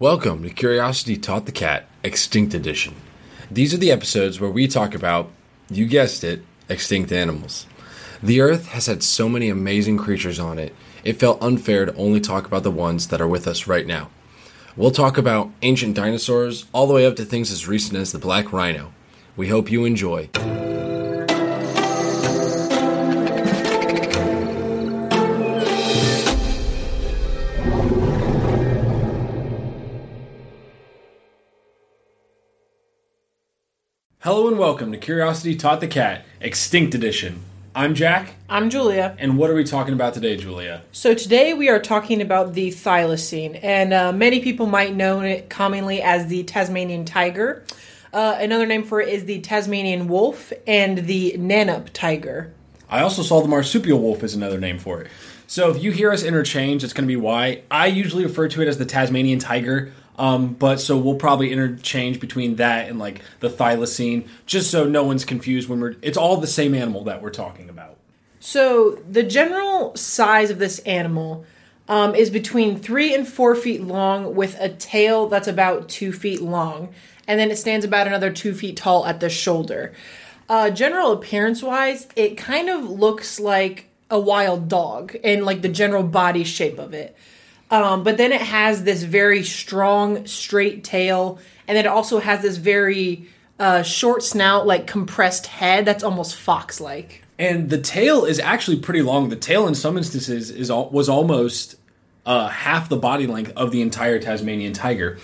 Welcome to Curiosity Taught the Cat Extinct Edition. These are the episodes where we talk about, you guessed it, extinct animals. The Earth has had so many amazing creatures on it, it felt unfair to only talk about the ones that are with us right now. We'll talk about ancient dinosaurs all the way up to things as recent as the black rhino. We hope you enjoy. Hello and welcome to Curiosity Taught the Cat Extinct Edition. I'm Jack, I'm Julia. and what are we talking about today, Julia? So today we are talking about the thylacine, and uh, many people might know it commonly as the Tasmanian tiger. Uh, another name for it is the Tasmanian wolf and the Nannup tiger. I also saw the marsupial wolf as another name for it. So if you hear us interchange, it's going to be why. I usually refer to it as the Tasmanian tiger, um, but so we'll probably interchange between that and like the thylacine, just so no one's confused when we're. It's all the same animal that we're talking about. So the general size of this animal um, is between three and four feet long, with a tail that's about two feet long, and then it stands about another two feet tall at the shoulder. Uh, general appearance wise, it kind of looks like a wild dog in like the general body shape of it. Um, but then it has this very strong, straight tail, and then it also has this very uh, short snout, like compressed head that's almost fox like. And the tail is actually pretty long. The tail, in some instances, is al- was almost uh, half the body length of the entire Tasmanian tiger.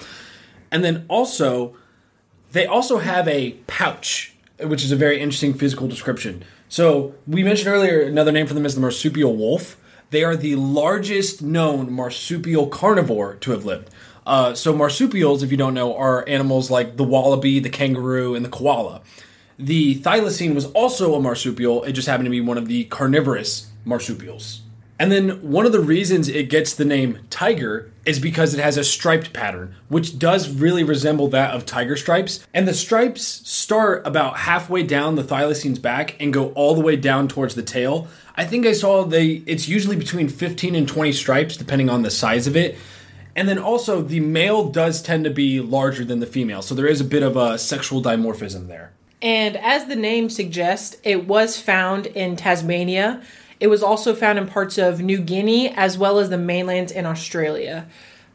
And then also, they also have a pouch, which is a very interesting physical description. So we mentioned earlier another name for them is the marsupial wolf. They are the largest known marsupial carnivore to have lived. Uh, so marsupials, if you don't know, are animals like the wallaby, the kangaroo, and the koala. The thylacine was also a marsupial. It just happened to be one of the carnivorous marsupials. And then one of the reasons it gets the name tiger is because it has a striped pattern, which does really resemble that of tiger stripes. And the stripes start about halfway down the thylacine's back and go all the way down towards the tail. I think I saw they it's usually between 15 and 20 stripes depending on the size of it. And then also the male does tend to be larger than the female. So there is a bit of a sexual dimorphism there. And as the name suggests, it was found in Tasmania. It was also found in parts of New Guinea as well as the mainland in Australia.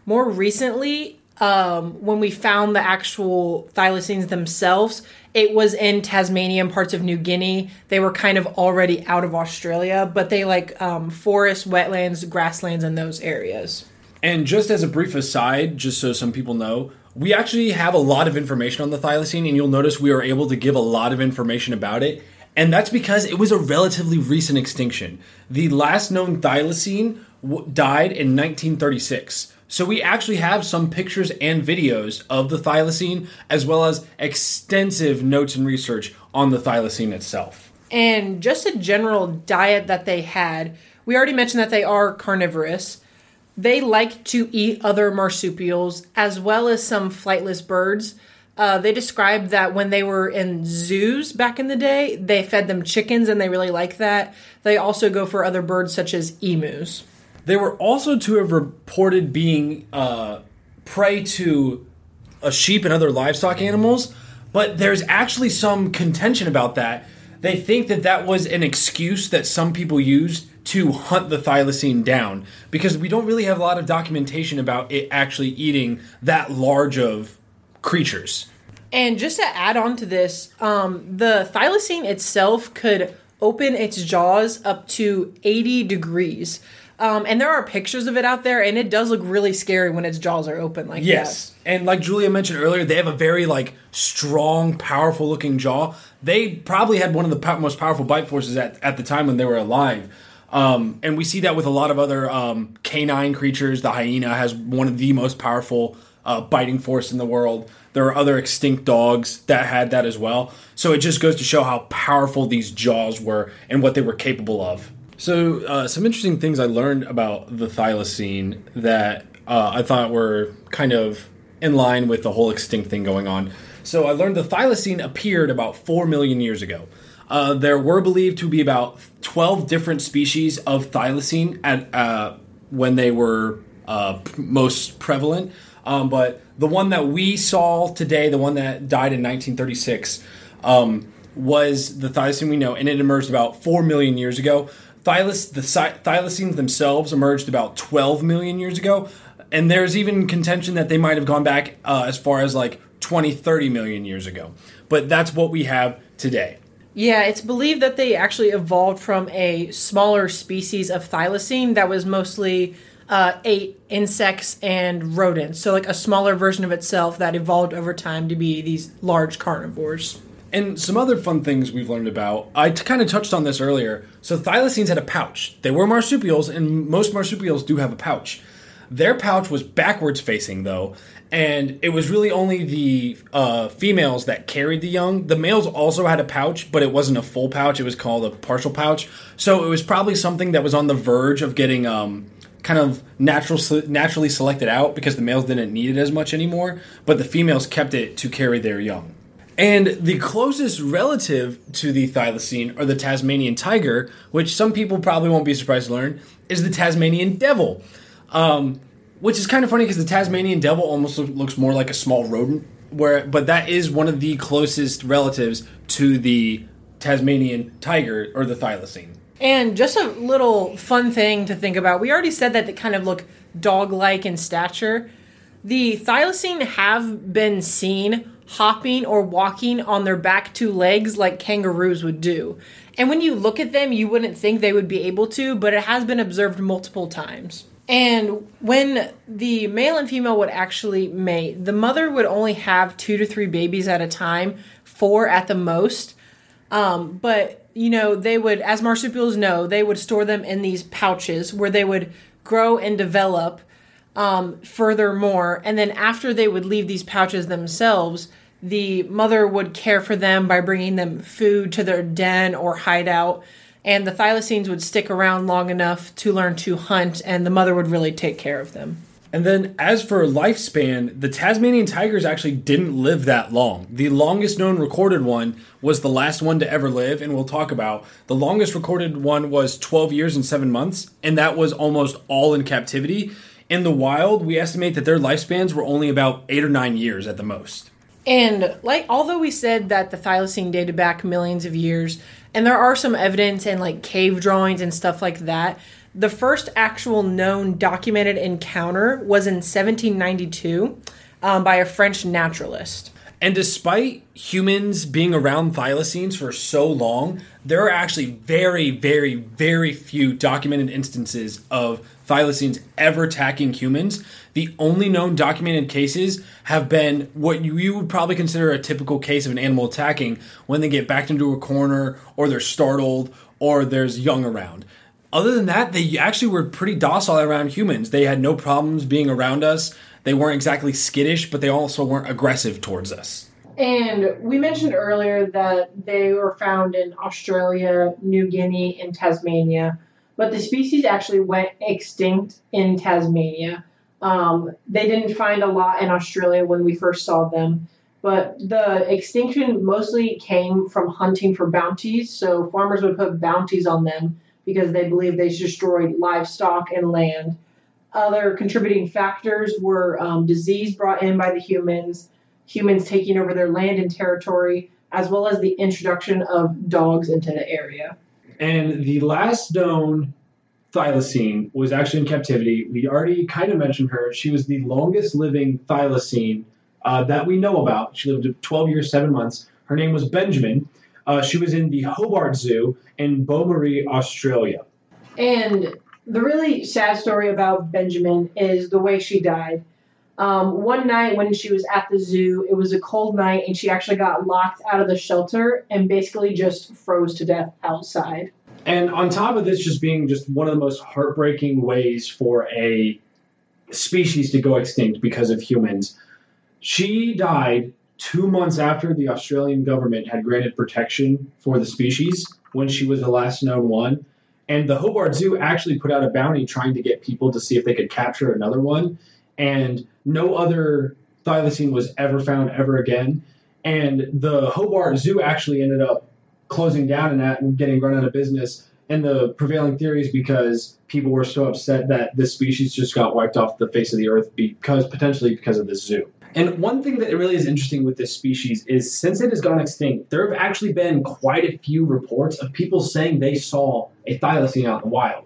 More recently, um, when we found the actual thylacines themselves, it was in Tasmania and parts of New Guinea. They were kind of already out of Australia, but they like um, forests, wetlands, grasslands in those areas. And just as a brief aside, just so some people know, we actually have a lot of information on the thylacine, and you'll notice we are able to give a lot of information about it. And that's because it was a relatively recent extinction. The last known thylacine w- died in 1936. So we actually have some pictures and videos of the thylacine, as well as extensive notes and research on the thylacine itself. And just a general diet that they had, we already mentioned that they are carnivorous. They like to eat other marsupials as well as some flightless birds. Uh, they described that when they were in zoos back in the day, they fed them chickens and they really like that. They also go for other birds such as emus. They were also to have reported being uh, prey to a sheep and other livestock animals, but there's actually some contention about that. They think that that was an excuse that some people used to hunt the thylacine down because we don't really have a lot of documentation about it actually eating that large of creatures. And just to add on to this, um, the thylacine itself could open its jaws up to 80 degrees. Um, and there are pictures of it out there, and it does look really scary when its jaws are open like Yes. And like Julia mentioned earlier, they have a very like strong, powerful looking jaw. They probably had one of the po- most powerful bite forces at, at the time when they were alive. Um, and we see that with a lot of other um, canine creatures. The hyena has one of the most powerful uh, biting force in the world. There are other extinct dogs that had that as well. So it just goes to show how powerful these jaws were and what they were capable of. So, uh, some interesting things I learned about the thylacine that uh, I thought were kind of in line with the whole extinct thing going on. So, I learned the thylacine appeared about 4 million years ago. Uh, there were believed to be about 12 different species of thylacine at, uh, when they were uh, most prevalent. Um, but the one that we saw today, the one that died in 1936, um, was the thylacine we know, and it emerged about 4 million years ago. Thylus, the thylacines themselves emerged about 12 million years ago, and there's even contention that they might have gone back uh, as far as like 20, 30 million years ago. But that's what we have today. Yeah, it's believed that they actually evolved from a smaller species of thylacine that was mostly uh, ate insects and rodents. So, like a smaller version of itself that evolved over time to be these large carnivores. And some other fun things we've learned about. I t- kind of touched on this earlier. So, thylacines had a pouch. They were marsupials, and most marsupials do have a pouch. Their pouch was backwards facing, though, and it was really only the uh, females that carried the young. The males also had a pouch, but it wasn't a full pouch. It was called a partial pouch. So it was probably something that was on the verge of getting um, kind of natural, naturally selected out because the males didn't need it as much anymore, but the females kept it to carry their young. And the closest relative to the thylacine, or the Tasmanian tiger, which some people probably won't be surprised to learn, is the Tasmanian devil. Um, which is kind of funny because the Tasmanian devil almost looks more like a small rodent. Where, but that is one of the closest relatives to the Tasmanian tiger or the thylacine. And just a little fun thing to think about. We already said that they kind of look dog-like in stature. The thylacine have been seen hopping or walking on their back two legs like kangaroos would do. And when you look at them, you wouldn't think they would be able to, but it has been observed multiple times. And when the male and female would actually mate, the mother would only have two to three babies at a time, four at the most. Um, but, you know, they would, as marsupials know, they would store them in these pouches where they would grow and develop um, furthermore. And then after they would leave these pouches themselves, the mother would care for them by bringing them food to their den or hideout and the thylacines would stick around long enough to learn to hunt, and the mother would really take care of them. And then, as for lifespan, the Tasmanian tigers actually didn't live that long. The longest known recorded one was the last one to ever live, and we'll talk about. The longest recorded one was 12 years and 7 months, and that was almost all in captivity. In the wild, we estimate that their lifespans were only about 8 or 9 years at the most. And like although we said that the thylacine dated back millions of years, and there are some evidence and like cave drawings and stuff like that, the first actual known documented encounter was in 1792 um, by a French naturalist. And despite humans being around thylacines for so long, there are actually very, very, very few documented instances of thylacines ever attacking humans. The only known documented cases have been what you would probably consider a typical case of an animal attacking when they get backed into a corner or they're startled or there's young around. Other than that, they actually were pretty docile around humans. They had no problems being around us. They weren't exactly skittish, but they also weren't aggressive towards us. And we mentioned earlier that they were found in Australia, New Guinea, and Tasmania but the species actually went extinct in Tasmania. Um, they didn't find a lot in Australia when we first saw them, but the extinction mostly came from hunting for bounties. So farmers would put bounties on them because they believed they destroyed livestock and land. Other contributing factors were um, disease brought in by the humans, humans taking over their land and territory, as well as the introduction of dogs into the area. And the last known thylacine was actually in captivity. We already kind of mentioned her. She was the longest living thylacine uh, that we know about. She lived 12 years, 7 months. Her name was Benjamin. Uh, she was in the Hobart Zoo in Beaumaris, Australia. And the really sad story about Benjamin is the way she died. Um, one night when she was at the zoo, it was a cold night, and she actually got locked out of the shelter and basically just froze to death outside. And on top of this, just being just one of the most heartbreaking ways for a species to go extinct because of humans, she died two months after the Australian government had granted protection for the species when she was the last known one. And the Hobart Zoo actually put out a bounty trying to get people to see if they could capture another one and no other thylacine was ever found ever again. And the Hobart Zoo actually ended up closing down and that getting run out of business And the prevailing theory is because people were so upset that this species just got wiped off the face of the earth because potentially because of this zoo. And one thing that really is interesting with this species is since it has gone extinct, there have actually been quite a few reports of people saying they saw a thylacine out in the wild.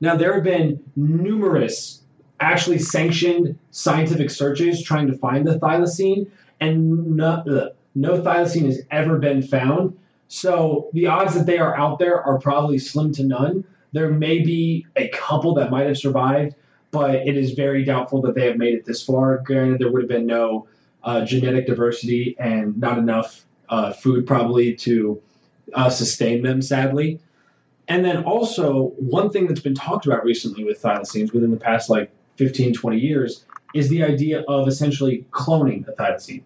Now, there have been numerous actually sanctioned scientific searches trying to find the thylacine, and no, uh, no thylacine has ever been found. So the odds that they are out there are probably slim to none. There may be a couple that might have survived, but it is very doubtful that they have made it this far. Granted, there would have been no uh, genetic diversity and not enough uh, food probably to uh, sustain them, sadly. And then also, one thing that's been talked about recently with thylacines within the past like 15, 20 years is the idea of essentially cloning a thylacine.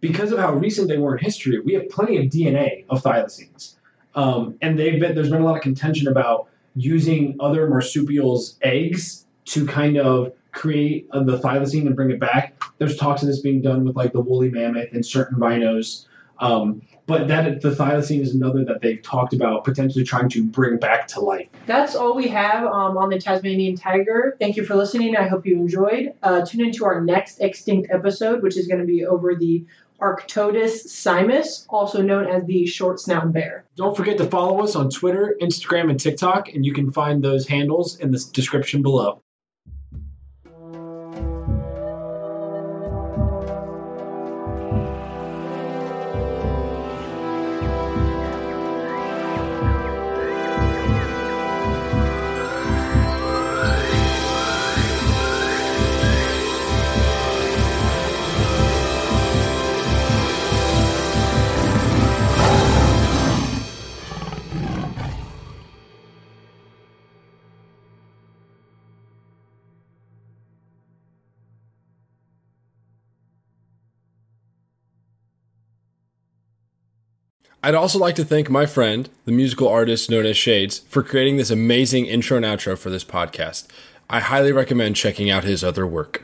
Because of how recent they were in history, we have plenty of DNA of thylacines. Um, and they've been, there's been a lot of contention about using other marsupials' eggs to kind of create uh, the thylacine and bring it back. There's talks of this being done with like the woolly mammoth and certain rhinos. Um, but that the thylacine is another that they've talked about potentially trying to bring back to life. That's all we have um, on the Tasmanian tiger. Thank you for listening. I hope you enjoyed. Uh, tune into our next extinct episode, which is going to be over the Arctodus simus, also known as the short snout bear. Don't forget to follow us on Twitter, Instagram, and TikTok, and you can find those handles in the description below. I'd also like to thank my friend, the musical artist known as Shades, for creating this amazing intro and outro for this podcast. I highly recommend checking out his other work.